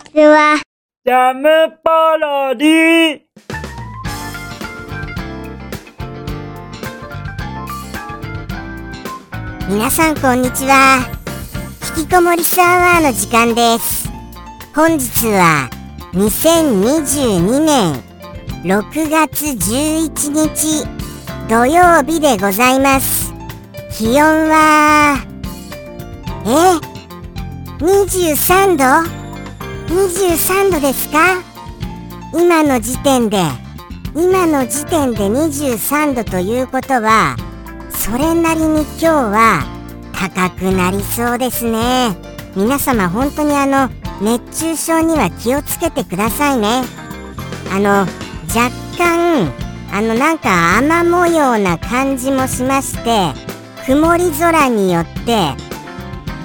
ちは。ジャムパロディ皆さんこんにちは。引きこもりサーバーの時間です。本日は2022年6月11日土曜日でございます。気温は、え ?23 度？?23 度ですか？今の時点で、今の時点で23度ということは、それなりに今日は高くなりそうですね。皆様本当にあの熱中症には気をつけてくださいね。あの若干あのなんか雨模様な感じもしまして曇り空によって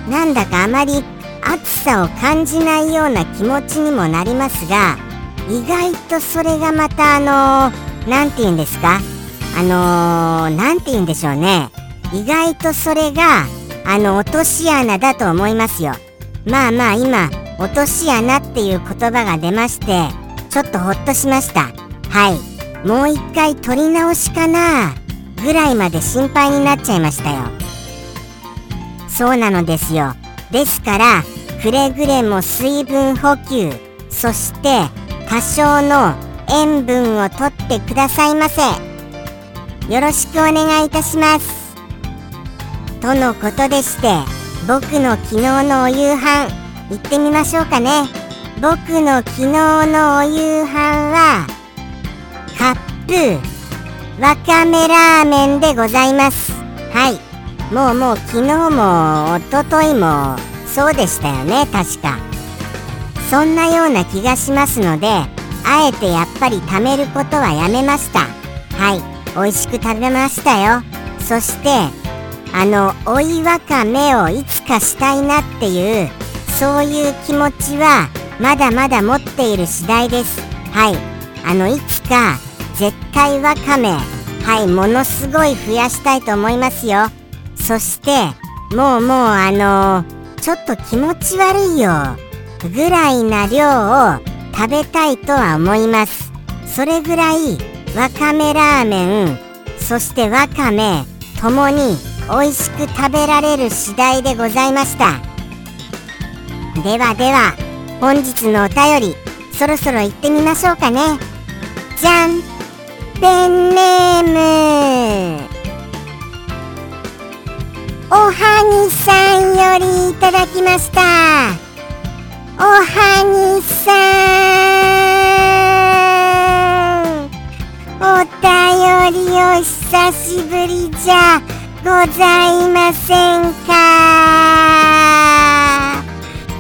なんだかあまり暑さを感じないような気持ちにもなりますが意外とそれがまたあの何て言うんですか？あのー、て言うんでしょうね。意外とそれが、あの、落とし穴だと思いますよ。まあまあ今、落とし穴っていう言葉が出まして、ちょっとほっとしました。はい。もう一回取り直しかなぐらいまで心配になっちゃいましたよ。そうなのですよ。ですから、くれぐれも水分補給、そして多少の塩分をとってくださいませ。よろしくお願いいたします。とのことでして、僕の昨日のお夕飯、行ってみましょうかね。僕の昨日のお夕飯は、カップ、わかめラーメンでございます。はい。もうもう昨日も一昨日もそうでしたよね、確か。そんなような気がしますので、あえてやっぱり貯めることはやめました。はい。美味しく食べましたよそしてあの追いわかめをいつかしたいなっていうそういう気持ちはまだまだ持っている次第ですはいあのいつか絶対わかめはいものすごい増やしたいと思いますよそしてもうもうあのちょっと気持ち悪いよ。ぐらいな量を食べたいとは思います。それぐらいわかめラーメンそしてわかめともに美味しく食べられる次第でございました。ではでは本日のお便りそろそろ行ってみましょうかね。じゃん。ペンネーム。おはぎさんよりいただきました。おはぎさん。お便りお久しぶりじゃございませんか。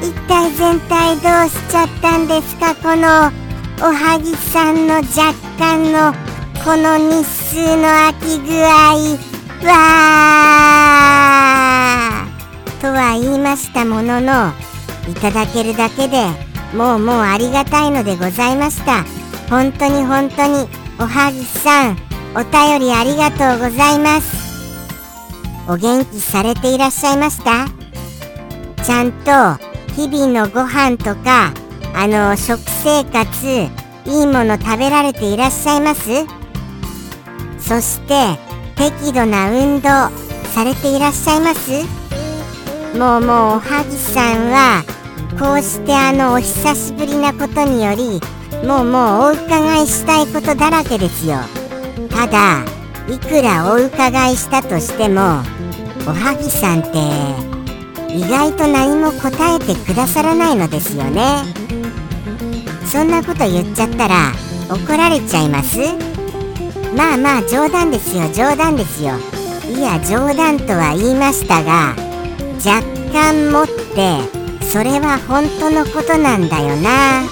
一体全体どうしちゃったんですか？このおはぎさんの若干のこの日数の空き具合。わーとは言いましたもののいただけるだけでもうもうありがたいのでございました。本当に本当におはぎさんお便りありがとうございます。お元気されていらっしゃいました？ちゃんと日々のご飯とかあの食生活いいもの食べられていらっしゃいます？そして適度な運動されていらっしゃいます？もうもうおはぎさんはこうしてあのお久しぶりなことによりもうもうお伺いしたいことだらけですよ。ただいくらお伺いしたとしてもおはぎさんって意外と何も答えてくださらないのですよね。そんなこと言っちゃったら怒られちゃいます？まあまあ冗談ですよ冗談ですよ。いや冗談とは言いましたが若干持ってそれは本当のことなんだよな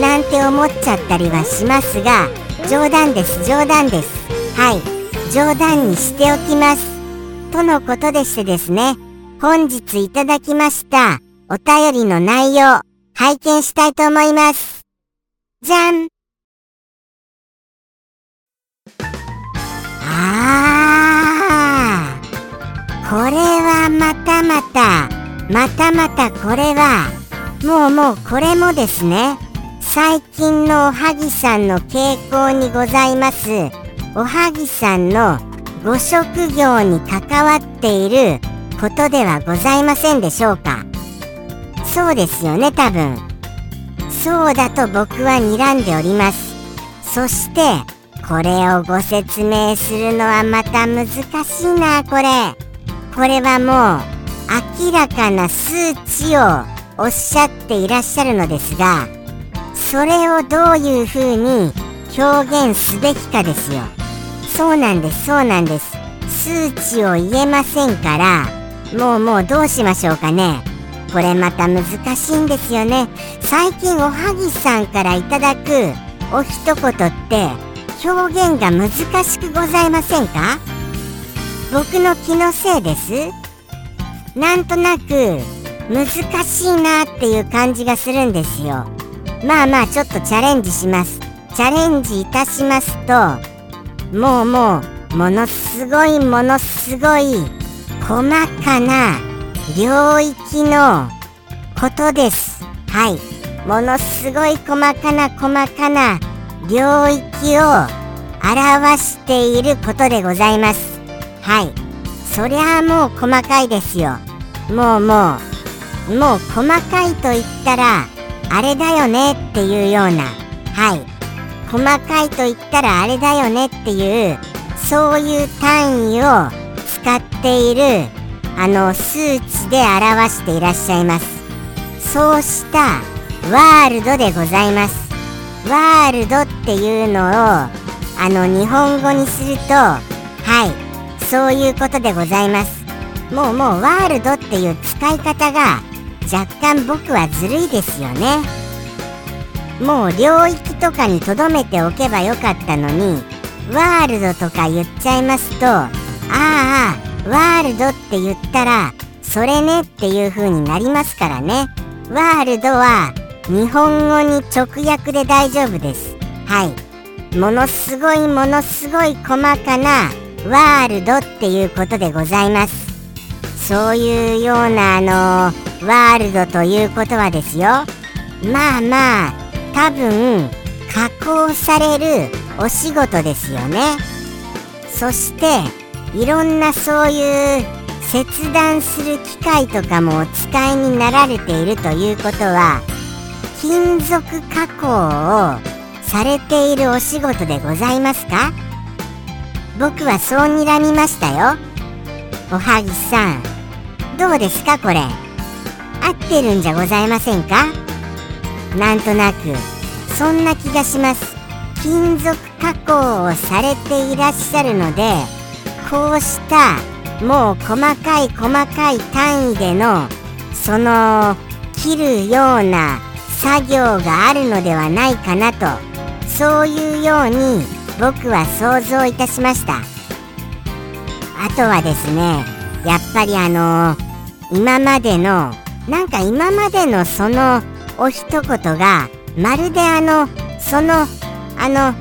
なんて思っちゃったりはしますが冗談です冗談です。はい。冗談にしておきます。とのことでしてですね本日いただきましたお便りの内容拝見したいと思います。じゃん。これはまたまたまたまたこれはもうもうこれもですね。最近のおはぎさんの傾向にございます。おはぎさんのご職業に関わっていることではございませんでしょうか。そうですよね多分。そうだと僕は睨んでおります。そしてこれをご説明するのはまた難しいなこれ。これはもう明らかな数値をおっしゃっていらっしゃるのですがそれをどういうふうに表現すべきかですよ。そうなんですそうなんです。数値を言えませんからもうもうどうしましょうかね。これまた難しいんですよね。最近おはぎさんからいただくお一言って表現が難しくございませんか？僕の気のせいです？なんとなく難しいなっていう感じがするんですよ。まあまあちょっとチャレンジします。チャレンジいたしますともうもうものすごいものすごい細かな領域のことです。はい。ものすごい細かな細かな領域を表していることでございます。はい。そりゃあもう細かいですよ。もうもうもう細かいと言ったらあれだよねっていうような。はい。細かいと言ったらあれだよねっていうそういう単位を使っているあの数値で表していらっしゃいます。そうしたワールドでございます。ワールドっていうのをあの日本語にするとそういうことでございます。もうもうワールドっていう使い方が若干僕はずるいですよね。もう領域とかに留めておけばよかったのにワールドとか言っちゃいますとああワールドって言ったらそれねっていう風になりますからね。ワールドは日本語に直訳で大丈夫です。はい。ものすごいものすごい細かなワールドっていうことでございます。そういうようなあのワールドということはですよ。まあまあ多分加工されるお仕事ですよね。そしていろんなそういう切断する機械とかもお使いになられているということは金属加工をされているお仕事でございますか？僕はそう睨みましたよ。おはぎさんどうですかこれ？合ってるんじゃございませんか？なんとなくそんな気がします。金属加工をされていらっしゃるのでこうしたもう細かい細かい単位でのその切るような作業があるのではないかなと。そういうように僕は想像いたしました。あとはですねやっぱりあの今までのなんか今までのそのお一言がまるであのそのあの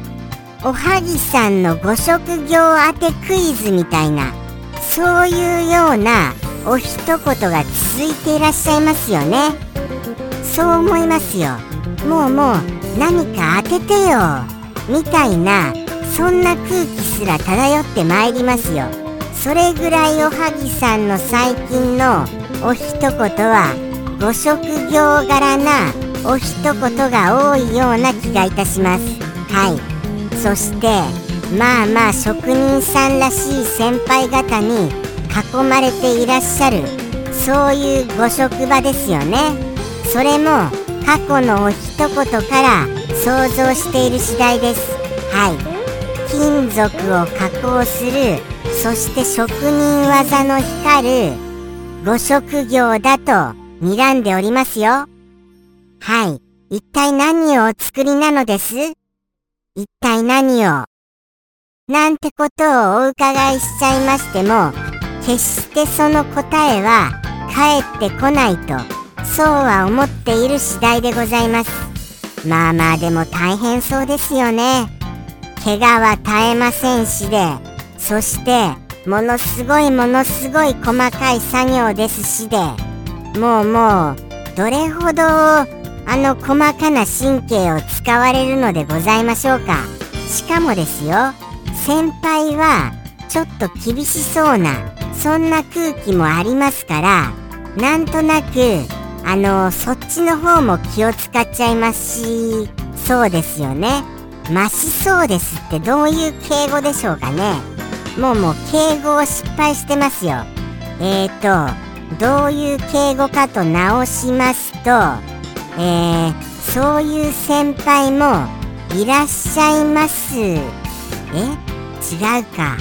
おはぎさんのご職業当てクイズみたいなそういうようなお一言が続いていらっしゃいますよね。そう思いますよ。もうもう何か当ててよ。みたいなそんな空気すら漂ってまいりますよ。それぐらいおはぎさんの最近のお一言はご職業柄なお一言が多いような気がいたします。はい。そしてまあまあ職人さんらしい先輩方に囲まれていらっしゃるそういうご職場ですよね。それも過去のお一言から想像している次第です。はい。金属を加工するそして職人技の光るご職業だと睨んでおりますよ。はい。一体何をお作りなのです？一体何を？なんてことをお伺いしちゃいましても決してその答えは返ってこないとそうは思っている次第でございます。まあまあでも大変そうですよね。怪我は絶えませんしでそしてものすごいものすごい細かい作業ですしでもうもうどれほどあの細かな神経を使われるのでございましょうか。しかもですよ先輩はちょっと厳しそうなそんな空気もありますからなんとなくあのそっちの方も気を使っちゃいますしそうですよね。ましそうですってどういう敬語でしょうかね。もうもう敬語を失敗してますよ。えーとどういう敬語かと直しますとえー、そういう先輩もいらっしゃいます。え？違うか。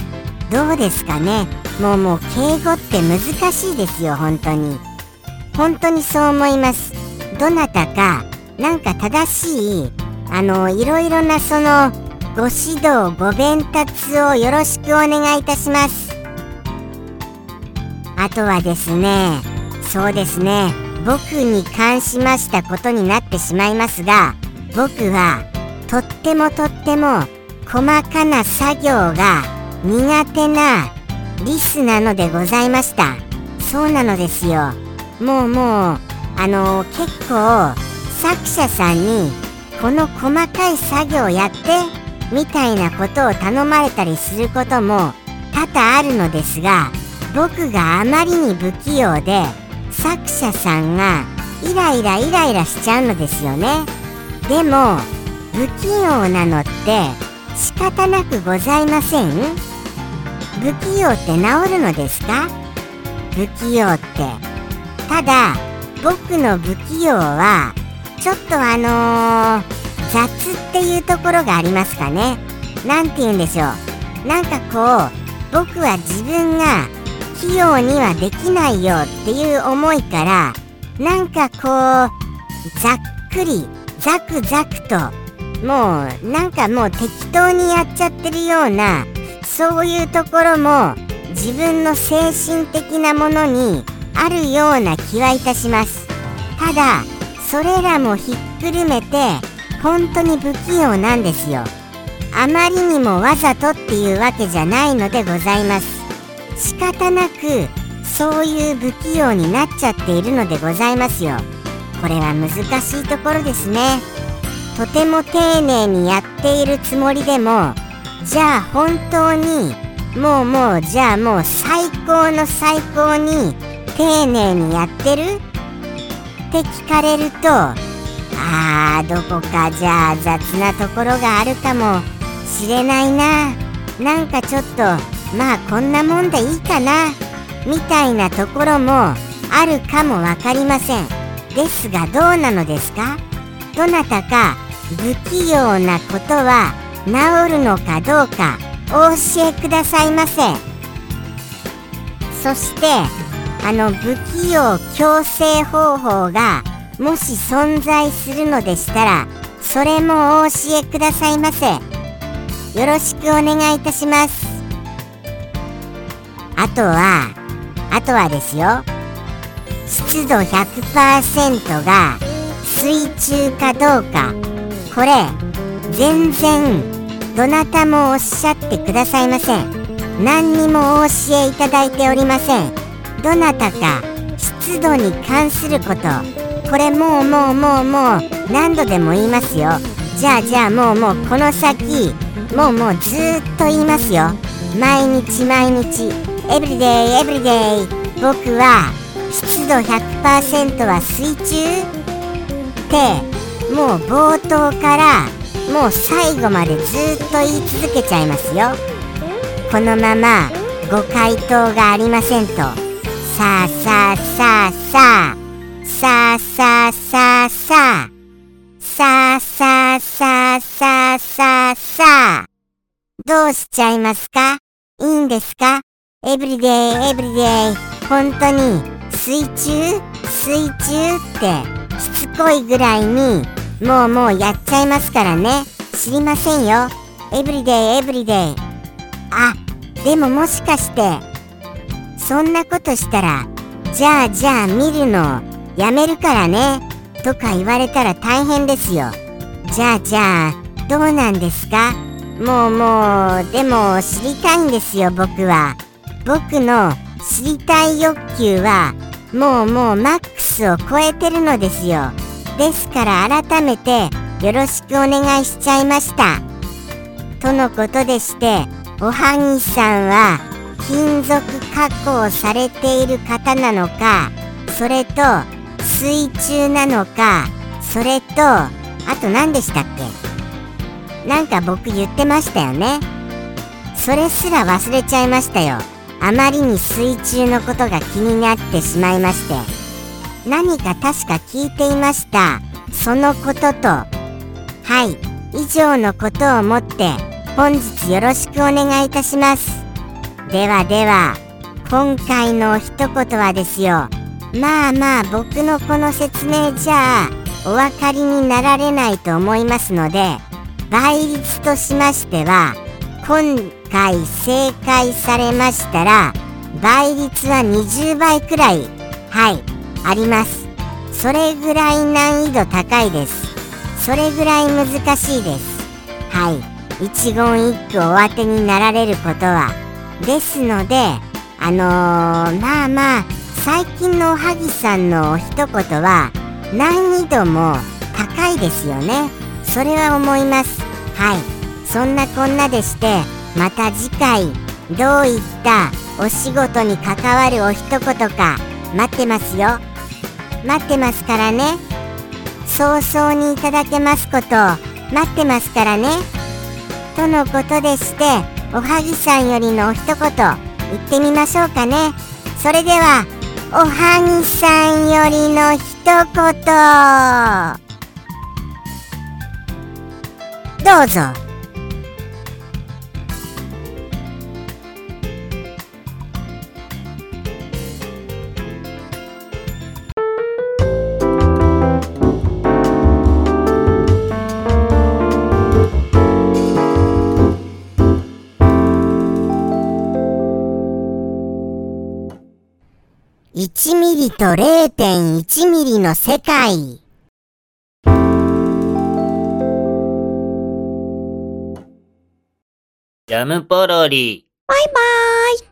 どうですかね。もうもう敬語って難しいですよ本当に。本当にそう思います。どなたかなんか正しいあのいろいろなそのご指導ご鞭達をよろしくお願いいたします。あとはですねそうですね僕に関しましたことになってしまいますが僕はとってもとっても細かな作業が苦手なリスなのでございました。そうなのですよ。もうもうあの結構作者さんにこの細かい作業やってみたいなことを頼まれたりすることも多々あるのですが僕があまりに不器用で作者さんがイライライライラしちゃうのですよね。でも不器用なのって仕方なくございません？不器用って治るのですか？不器用って。ただ僕の不器用はちょっとあのー、雑っていうところがありますかね。何て言うんでしょう。なんかこう僕は自分が器用にはできないよっていう思いからなんかこうざっくりザクザクともうなんかもう適当にやっちゃってるようなそういうところも自分の精神的なものにあるような気はいたします。ただそれらもひっくるめて本当に不器用なんですよ。あまりにもわざとっていうわけじゃないのでございます。仕方なくそういう不器用になっちゃっているのでございますよ。これは難しいところですね。とても丁寧にやっているつもりでもじゃあ本当にもうもうじゃあもう最高の最高に丁寧にやってるって聞かれるとあーどこかじゃあ雑なところがあるかもしれないな。なんかちょっとまあこんなもんでいいかな。みたいなところもあるかも分かりません。ですがどうなのですか？どなたか不器用なことは治るのかどうかお教えくださいませ。そしてあの不器用矯正方法がもし存在するのでしたらそれもお教えくださいませ。よろしくお願いいたします。あとはあとはですよ。湿度100%が水中かどうか。これ全然どなたもおっしゃってくださいません。何にもお教えいただいておりません。どなたか湿度に関すること。これもうもうもうもう何度でも言いますよ。じゃあじゃあもうもうこの先もうもうずっと言いますよ。毎日毎日。エブリデイエブリデイ僕は湿度100%は水中。ってもう冒頭からもう最後までずっと言い続けちゃいますよ。このままご回答がありませんと。さあさあさあさあ。さあさあさあさあ。さあさあさあさあささどうしちゃいますか？いいんですか？エブリデイエブリデイ本当に水中？水中ってしつこいぐらいにもうもうやっちゃいますからね。知りませんよ。エブリデイエブリデイあでももしかしてそんなことしたらじゃあじゃあ見るのやめるからねとか言われたら大変ですよ。じゃあじゃあどうなんですか？もうもうでも知りたいんですよ僕は。僕の知りたい欲求はもうもうマックススを超えてるのですよ。ですから改めてよろしくお願いしちゃいました。とのことでしておはぎさんは金属加工されている方なのかそれと水中なのかそれとあと何でしたっけ？なんか僕言ってましたよね。それすら忘れちゃいましたよ。あまりに水中のことが気になってしまいまして。何か確か聞いていました。そのことと。はい。以上のことをもって本日よろしくお願いいたします。ではでは今回の一言はですよ。まあまあ僕のこの説明じゃあお分かりになられないと思いますので倍率としましては今回正解されましたら倍率は20倍くらいはいあります。それぐらい難易度高いです。それぐらい難しいです。はい一言一句お当てになられることはですのであのー、まあまあ最近のおはぎさんのお一言は難易度も高いですよね。それは思います。はい。そんなこんなでしてまた次回どういったお仕事に関わるお一言か待ってますよ。待ってますからね。早々にいただけますこと待ってますからね。とのことでしておはぎさんよりのお一言言ってみましょうかね。それではおはぎさんよりの一言。どうぞ。1ミリと0.1ミリの世界。ジャムポロリ。バイバーイ